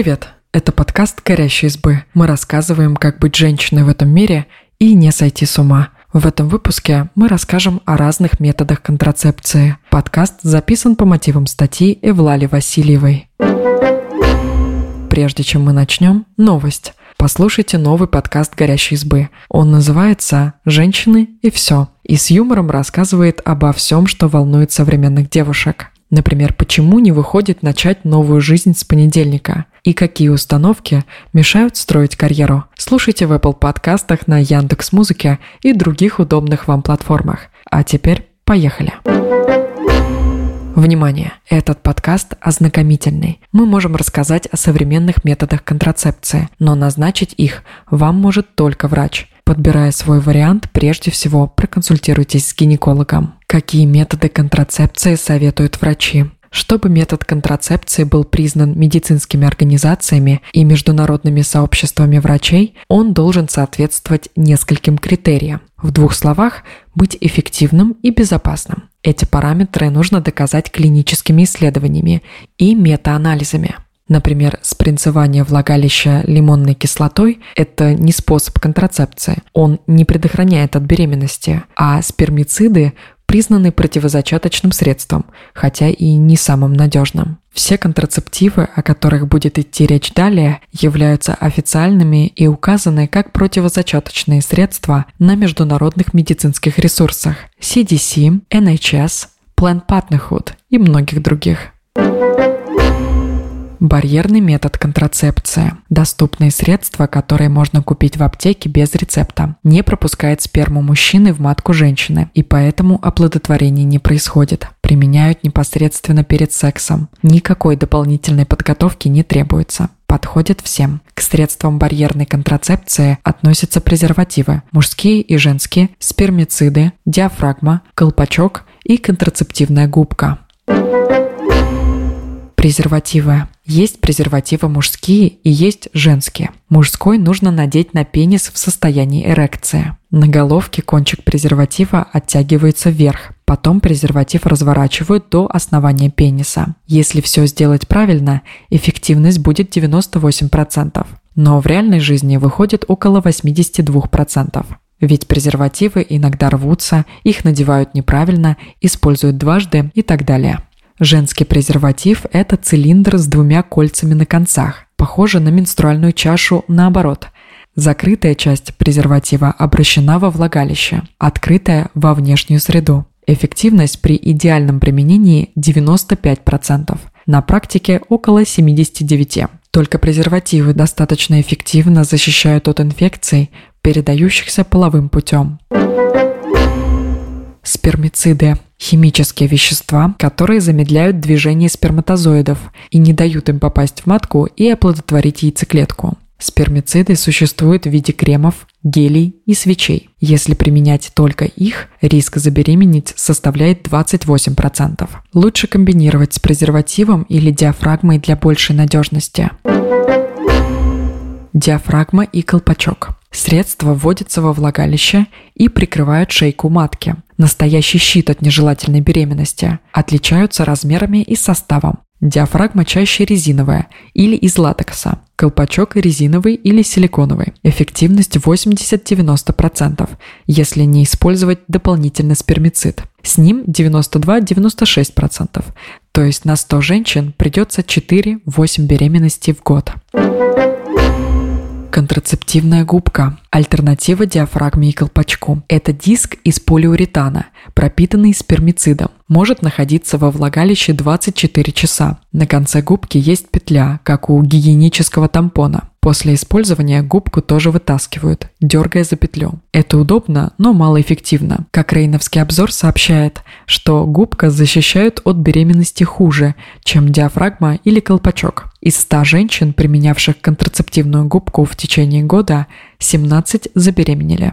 Привет! Это подкаст «Горящие избы». Мы рассказываем, как быть женщиной в этом мире и не сойти с ума. В этом выпуске мы расскажем о разных методах контрацепции. Подкаст записан по мотивам статьи Эвлали Васильевой. Прежде чем мы начнем, новость. Послушайте новый подкаст «Горящей избы». Он называется «Женщины и все» и с юмором рассказывает обо всем, что волнует современных девушек. Например, почему не выходит начать новую жизнь с понедельника? И какие установки мешают строить карьеру? Слушайте в Apple подкастах на Яндекс Музыке и других удобных вам платформах. А теперь поехали. Внимание! Этот подкаст ознакомительный. Мы можем рассказать о современных методах контрацепции, но назначить их вам может только врач. Подбирая свой вариант, прежде всего проконсультируйтесь с гинекологом. Какие методы контрацепции советуют врачи? Чтобы метод контрацепции был признан медицинскими организациями и международными сообществами врачей, он должен соответствовать нескольким критериям. В двух словах, быть эффективным и безопасным. Эти параметры нужно доказать клиническими исследованиями и метаанализами. Например, спринцевание влагалища лимонной кислотой – это не способ контрацепции. Он не предохраняет от беременности, а спермициды признаны противозачаточным средством, хотя и не самым надежным. Все контрацептивы, о которых будет идти речь далее, являются официальными и указаны как противозачаточные средства на международных медицинских ресурсах CDC, NHS, Planned Parenthood и многих других. Барьерный метод контрацепции. Доступные средства, которые можно купить в аптеке без рецепта. Не пропускает сперму мужчины в матку женщины, и поэтому оплодотворение не происходит. Применяют непосредственно перед сексом. Никакой дополнительной подготовки не требуется подходит всем. К средствам барьерной контрацепции относятся презервативы, мужские и женские, спермициды, диафрагма, колпачок и контрацептивная губка. Презервативы. Есть презервативы мужские и есть женские. Мужской нужно надеть на пенис в состоянии эрекции. На головке кончик презерватива оттягивается вверх. Потом презерватив разворачивают до основания пениса. Если все сделать правильно, эффективность будет 98%. Но в реальной жизни выходит около 82%. Ведь презервативы иногда рвутся, их надевают неправильно, используют дважды и так далее. Женский презерватив – это цилиндр с двумя кольцами на концах, похоже на менструальную чашу наоборот. Закрытая часть презерватива обращена во влагалище, открытая – во внешнюю среду. Эффективность при идеальном применении 95%, на практике около 79%. Только презервативы достаточно эффективно защищают от инфекций, передающихся половым путем. Спермициды – химические вещества, которые замедляют движение сперматозоидов и не дают им попасть в матку и оплодотворить яйцеклетку. Спермициды существуют в виде кремов, гелей и свечей. Если применять только их, риск забеременеть составляет 28%. Лучше комбинировать с презервативом или диафрагмой для большей надежности. Диафрагма и колпачок. Средства вводятся во влагалище и прикрывают шейку матки. Настоящий щит от нежелательной беременности. Отличаются размерами и составом. Диафрагма чаще резиновая или из латекса. Колпачок резиновый или силиконовый. Эффективность 80-90%, если не использовать дополнительно спермицид. С ним 92-96%. То есть на 100 женщин придется 4-8 беременностей в год. Контрацептивная губка – альтернатива диафрагме и колпачку. Это диск из полиуретана, пропитанный спермицидом. Может находиться во влагалище 24 часа. На конце губки есть петля, как у гигиенического тампона. После использования губку тоже вытаскивают, дергая за петлю. Это удобно, но малоэффективно. Как Рейновский обзор сообщает, что губка защищает от беременности хуже, чем диафрагма или колпачок. Из 100 женщин, применявших контрацептивную губку в течение года, 17 забеременели.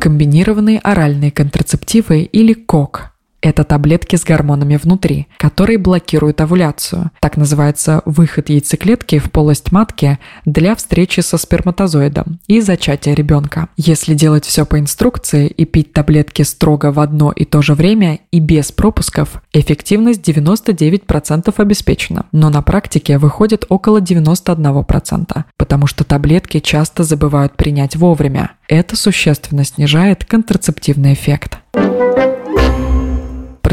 Комбинированные оральные контрацептивы или КОК Это таблетки с гормонами внутри, которые блокируют овуляцию. Так называется выход яйцеклетки в полость матки для встречи со сперматозоидом и зачатия ребенка. Если делать все по инструкции и пить таблетки строго в одно и то же время и без пропусков, эффективность 99% обеспечена. Но на практике выходит около 91%, потому что таблетки часто забывают принять вовремя. Это существенно снижает контрацептивный эффект.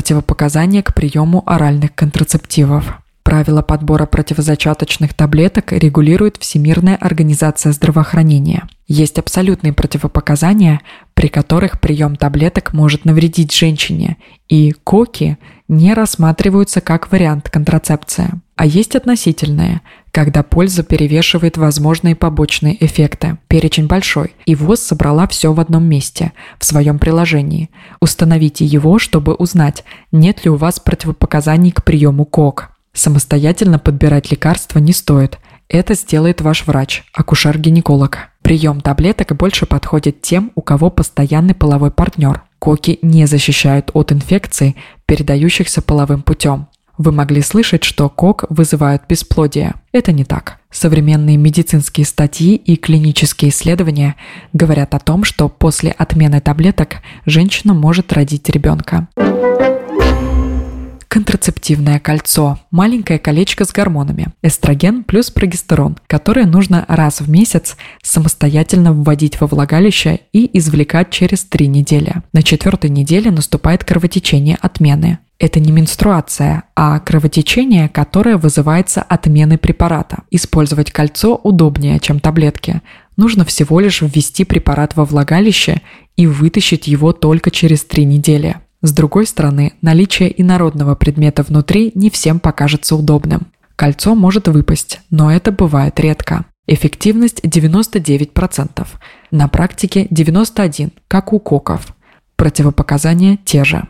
Противопоказания к приему оральных контрацептивов. Правила подбора противозачаточных таблеток регулирует Всемирная организация здравоохранения. Есть абсолютные противопоказания, при которых прием таблеток может навредить женщине, и КОКи не рассматриваются как вариант контрацепции. А есть относительные, когда польза перевешивает возможные побочные эффекты. Перечень большой, и ВОЗ собрала все в одном месте, в своем приложении. Установите его, чтобы узнать, нет ли у вас противопоказаний к приему КОК. Самостоятельно подбирать лекарства не стоит. Это сделает ваш врач, акушер-гинеколог. Прием таблеток больше подходит тем, у кого постоянный половой партнер. Коки не защищают от инфекций, передающихся половым путем. Вы могли слышать, что кок вызывает бесплодие. Это не так. Современные медицинские статьи и клинические исследования говорят о том, что после отмены таблеток женщина может родить ребенка. Контрацептивное кольцо – маленькое колечко с гормонами, эстроген плюс прогестерон, которое нужно раз в месяц самостоятельно вводить во влагалище и извлекать через три недели. На четвертой неделе наступает кровотечение отмены. Это не менструация, а кровотечение, которое вызывается отменой препарата. Использовать кольцо удобнее, чем таблетки. Нужно всего лишь ввести препарат во влагалище и вытащить его только через три недели. С другой стороны, наличие инородного предмета внутри не всем покажется удобным. Кольцо может выпасть, но это бывает редко. Эффективность 99%, на практике 91%, как у коков. Противопоказания те же.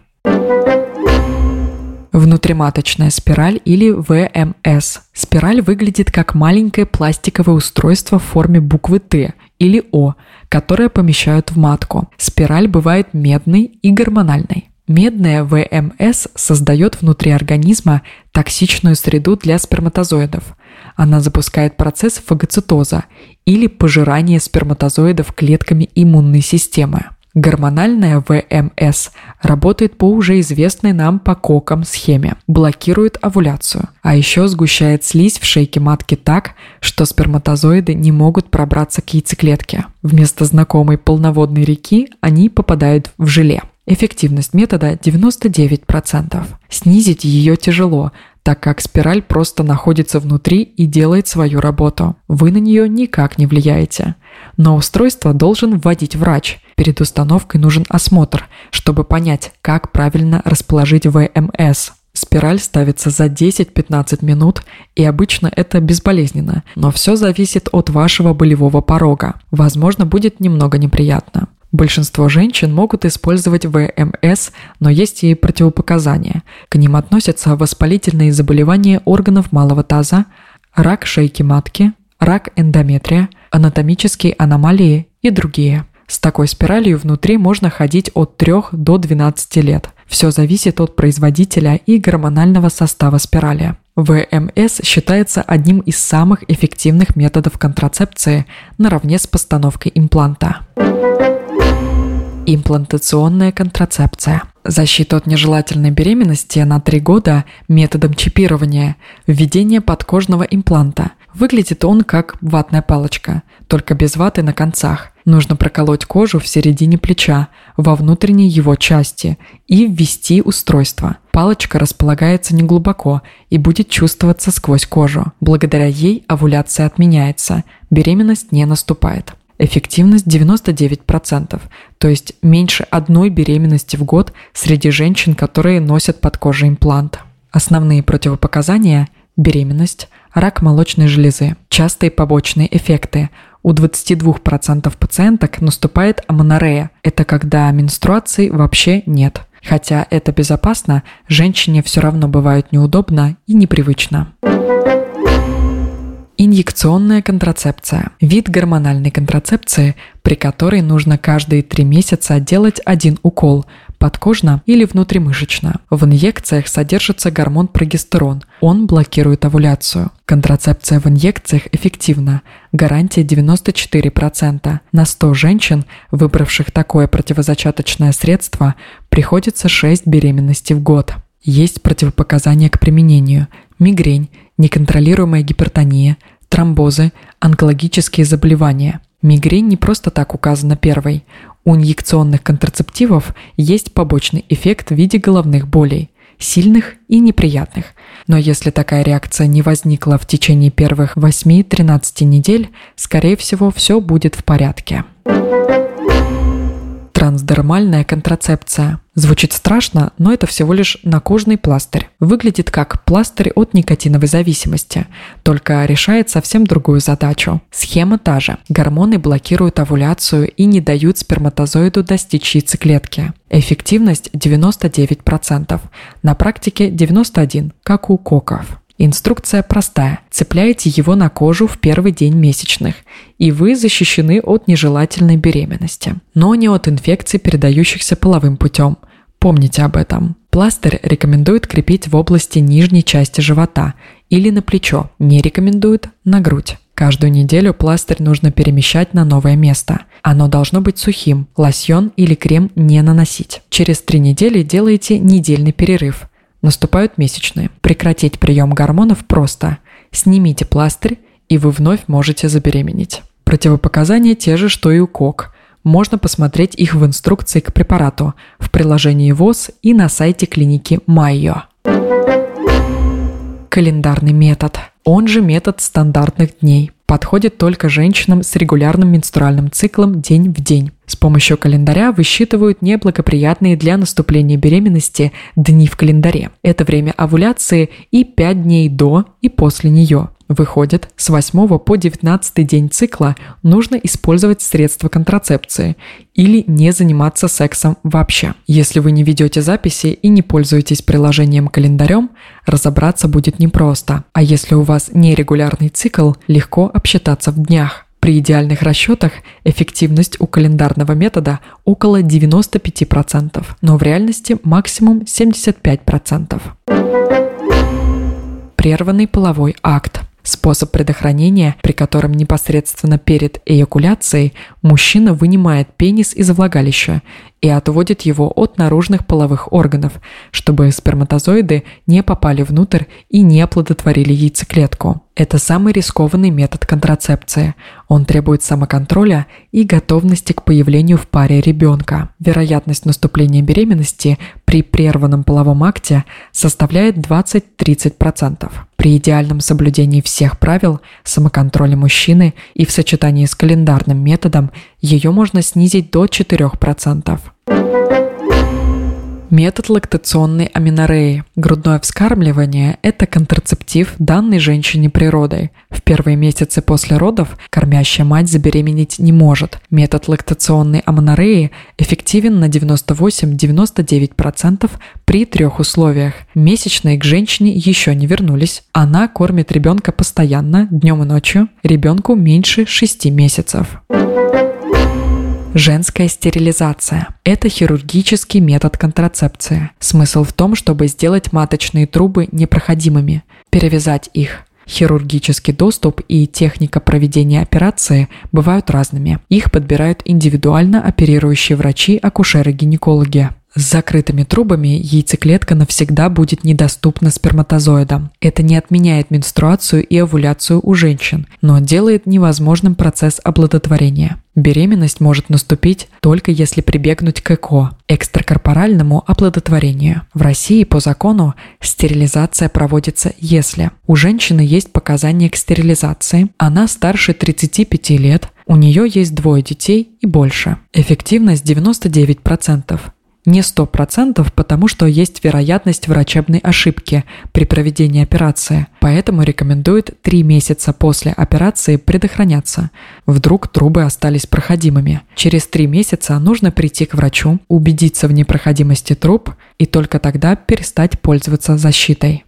Внутриматочная спираль или ВМС. Спираль выглядит как маленькое пластиковое устройство в форме буквы Т или О, которое помещают в матку. Спираль бывает медной и гормональной. Медная ВМС создает внутри организма токсичную среду для сперматозоидов. Она запускает процесс фагоцитоза или пожирания сперматозоидов клетками иммунной системы. Гормональная ВМС работает по уже известной нам по кокам схеме, блокирует овуляцию, а еще сгущает слизь в шейке матки так, что сперматозоиды не могут пробраться к яйцеклетке. Вместо знакомой полноводной реки они попадают в желе. Эффективность метода 99%. Снизить ее тяжело, так как спираль просто находится внутри и делает свою работу. Вы на нее никак не влияете. Но устройство должен вводить врач. Перед установкой нужен осмотр, чтобы понять, как правильно расположить ВМС. Спираль ставится за 10-15 минут, и обычно это безболезненно, но все зависит от вашего болевого порога. Возможно, будет немного неприятно. Большинство женщин могут использовать ВМС, но есть и противопоказания. К ним относятся воспалительные заболевания органов малого таза, рак шейки матки, рак эндометрия, анатомические аномалии и другие. С такой спиралью внутри можно ходить от 3 до 12 лет. Все зависит от производителя и гормонального состава спирали. ВМС считается одним из самых эффективных методов контрацепции наравне с постановкой импланта. Имплантационная контрацепция. Защита от нежелательной беременности на 3 года методом чипирования. Введение подкожного импланта. Выглядит он как ватная палочка, только без ваты на концах. Нужно проколоть кожу в середине плеча, во внутренней его части и ввести устройство. Палочка располагается неглубоко и будет чувствоваться сквозь кожу. Благодаря ей овуляция отменяется, беременность не наступает. Эффективность 99%, то есть меньше одной беременности в год среди женщин, которые носят под кожей имплант. Основные противопоказания – беременность, рак молочной железы, частые побочные эффекты. У 22% пациенток наступает амонорея. Это когда менструации вообще нет. Хотя это безопасно, женщине все равно бывает неудобно и непривычно. Инъекционная контрацепция – вид гормональной контрацепции, при которой нужно каждые три месяца делать один укол, подкожно или внутримышечно. В инъекциях содержится гормон прогестерон. Он блокирует овуляцию. Контрацепция в инъекциях эффективна. Гарантия 94%. На 100 женщин, выбравших такое противозачаточное средство, приходится 6 беременностей в год. Есть противопоказания к применению. Мигрень, неконтролируемая гипертония, тромбозы, онкологические заболевания. Мигрень не просто так указана первой. У инъекционных контрацептивов есть побочный эффект в виде головных болей, сильных и неприятных. Но если такая реакция не возникла в течение первых 8-13 недель, скорее всего, все будет в порядке. Трансдермальная контрацепция. Звучит страшно, но это всего лишь накожный пластырь. Выглядит как пластырь от никотиновой зависимости, только решает совсем другую задачу. Схема та же. Гормоны блокируют овуляцию и не дают сперматозоиду достичь яйцеклетки. Эффективность 99%, на практике 91%, как у коков. Инструкция простая. Цепляете его на кожу в первый день месячных, и вы защищены от нежелательной беременности, но не от инфекций, передающихся половым путем. Помните об этом. Пластырь рекомендуют крепить в области нижней части живота или на плечо, не рекомендуют на грудь. Каждую неделю пластырь нужно перемещать на новое место. Оно должно быть сухим, лосьон или крем не наносить. Через три недели делаете недельный перерыв. Наступают месячные. Прекратить прием гормонов просто. Снимите пластырь, и вы вновь можете забеременеть. Противопоказания те же, что и у КОК. Можно посмотреть их в инструкции к препарату, в приложении ВОЗ и на сайте клиники Майо. Календарный метод. Он же метод стандартных дней. Подходит только женщинам с регулярным менструальным циклом день в день. С помощью календаря высчитывают неблагоприятные для наступления беременности дни в календаре. Это время овуляции и 5 дней до и после нее. Выходит, с 8 по 19 день цикла нужно использовать средства контрацепции или не заниматься сексом вообще. Если вы не ведете записи и не пользуетесь приложением-календарем, разобраться будет непросто. А если у вас нерегулярный цикл, легко обсчитаться в днях. При идеальных расчетах эффективность у календарного метода около 95%, но в реальности максимум 75%. Прерванный половой акт – Способ предохранения, при котором непосредственно перед эякуляцией мужчина вынимает пенис из влагалища и отводит его от наружных половых органов, чтобы сперматозоиды не попали внутрь и не оплодотворили яйцеклетку. Это самый рискованный метод контрацепции. Он требует самоконтроля и готовности к появлению в паре ребенка. Вероятность наступления беременности при прерванном половом акте составляет 20-30%. При идеальном соблюдении всех правил, самоконтроля мужчины и в сочетании с календарным методом ее можно снизить до 4%. Метод лактационной аминореи. Грудное вскармливание – это контрацептив, данный женщине природой. В первые месяцы после родов кормящая мать забеременеть не может. Метод лактационной аминореи эффективен на 98-99% при трех условиях. Месячные к женщине еще не вернулись. Она кормит ребенка постоянно, днем и ночью. Ребенку меньше 6 месяцев. Женская стерилизация – это хирургический метод контрацепции. Смысл в том, чтобы сделать маточные трубы непроходимыми, перевязать их. Хирургический доступ и техника проведения операции бывают разными. Их подбирают индивидуально оперирующие врачи-акушеры-гинекологи. С закрытыми трубами яйцеклетка навсегда будет недоступна сперматозоидам. Это не отменяет менструацию и овуляцию у женщин, но делает невозможным процесс оплодотворения. Беременность может наступить только если прибегнуть к ЭКО – экстракорпоральному оплодотворению. В России по закону стерилизация проводится если у женщины есть показания к стерилизации, она старше 35 лет, у нее есть двое детей и больше. Эффективность 99%. Не 100%, потому что есть вероятность врачебной ошибки при проведении операции, поэтому рекомендуют 3 месяца после операции предохраняться. Вдруг трубы остались проходимыми. Через 3 месяца нужно прийти к врачу, убедиться в непроходимости труб и только тогда перестать пользоваться защитой.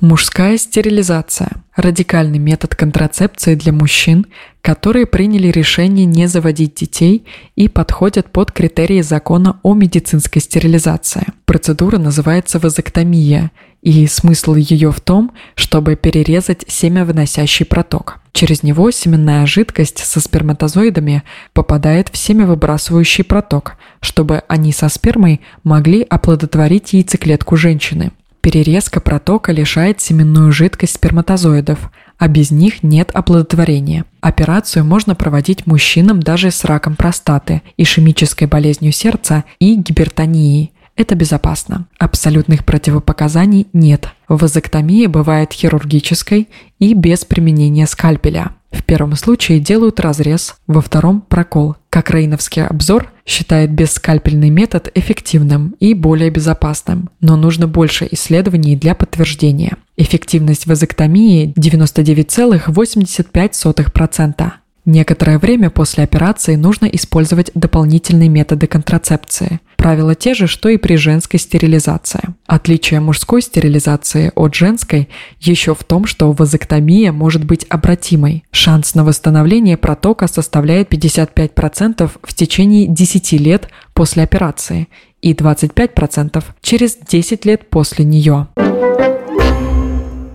Мужская стерилизация – радикальный метод контрацепции для мужчин, которые приняли решение не заводить детей и подходят под критерии закона о медицинской стерилизации. Процедура называется вазоктомия, и смысл ее в том, чтобы перерезать семявыносящий проток. Через него семенная жидкость со сперматозоидами попадает в семявыбрасывающий проток, чтобы они со спермой могли оплодотворить яйцеклетку женщины. Перерезка протока лишает семенную жидкость сперматозоидов, а без них нет оплодотворения. Операцию можно проводить мужчинам даже с раком простаты, ишемической болезнью сердца и гипертонией. Это безопасно. Абсолютных противопоказаний нет. Вазоктомия бывает хирургической и без применения скальпеля. В первом случае делают разрез, во втором – прокол. Как Рейновский обзор считает бесскальпельный метод эффективным и более безопасным, но нужно больше исследований для подтверждения. Эффективность вазоктомии 99,85%. Некоторое время после операции нужно использовать дополнительные методы контрацепции. Правила те же, что и при женской стерилизации. Отличие мужской стерилизации от женской еще в том, что вазоктомия может быть обратимой. Шанс на восстановление протока составляет 55% в течение 10 лет после операции и 25% через 10 лет после нее.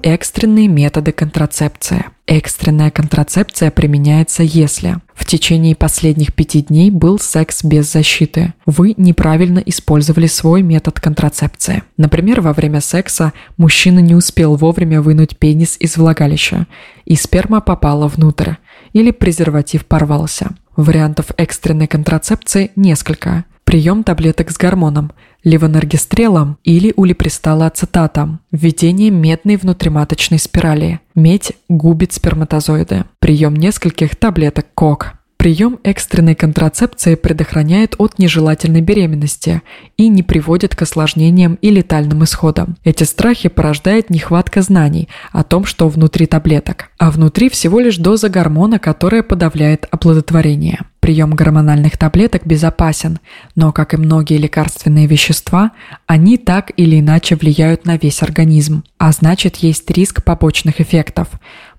Экстренные методы контрацепции. Экстренная контрацепция применяется, если в течение последних пяти дней был секс без защиты. Вы неправильно использовали свой метод контрацепции. Например, во время секса мужчина не успел вовремя вынуть пенис из влагалища, и сперма попала внутрь, или презерватив порвался. Вариантов экстренной контрацепции несколько. Прием таблеток с гормоном – левоноргестрелом или улипристалоацетатом, введение медной внутриматочной спирали. Медь губит сперматозоиды. Прием нескольких таблеток КОК. Прием экстренной контрацепции предохраняет от нежелательной беременности и не приводит к осложнениям и летальным исходам. Эти страхи порождает нехватка знаний о том, что внутри таблеток, а внутри всего лишь доза гормона, которая подавляет оплодотворение. Прием гормональных таблеток безопасен, но, как и многие лекарственные вещества, они так или иначе влияют на весь организм, а значит есть риск побочных эффектов.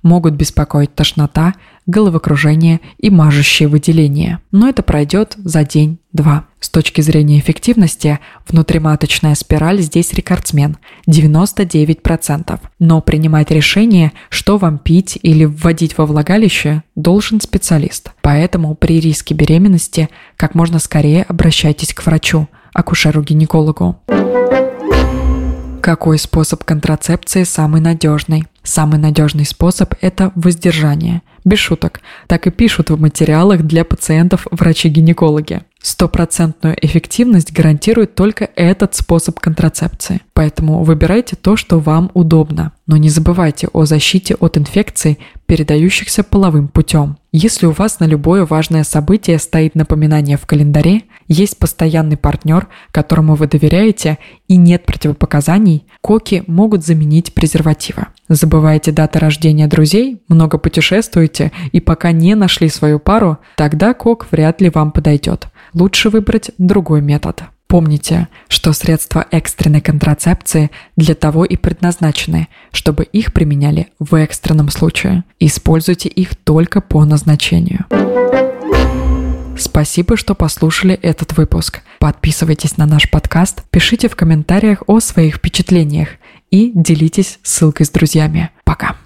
Могут беспокоить тошнота, головокружение и мажущие выделения. Но это пройдет за день-два. С точки зрения эффективности, внутриматочная спираль здесь рекордсмен – 99%. Но принимать решение, что вам пить или вводить во влагалище, должен специалист. Поэтому при риске беременности как можно скорее обращайтесь к врачу, акушеру-гинекологу. Какой способ контрацепции самый надежный? Самый надежный способ – это воздержание. Без шуток. Так и пишут в материалах для пациентов врачи-гинекологи. Стопроцентную эффективность гарантирует только этот способ контрацепции. Поэтому выбирайте то, что вам удобно. Но не забывайте о защите от инфекций, передающихся половым путем. Если у вас на любое важное событие стоит напоминание в календаре, есть постоянный партнер, которому вы доверяете и нет противопоказаний, коки могут заменить презервативы. Забывайте даты рождения друзей, много путешествуете и пока не нашли свою пару, тогда кок вряд ли вам подойдет лучше выбрать другой метод. Помните, что средства экстренной контрацепции для того и предназначены, чтобы их применяли в экстренном случае. Используйте их только по назначению. Спасибо, что послушали этот выпуск. Подписывайтесь на наш подкаст, пишите в комментариях о своих впечатлениях и делитесь ссылкой с друзьями. Пока!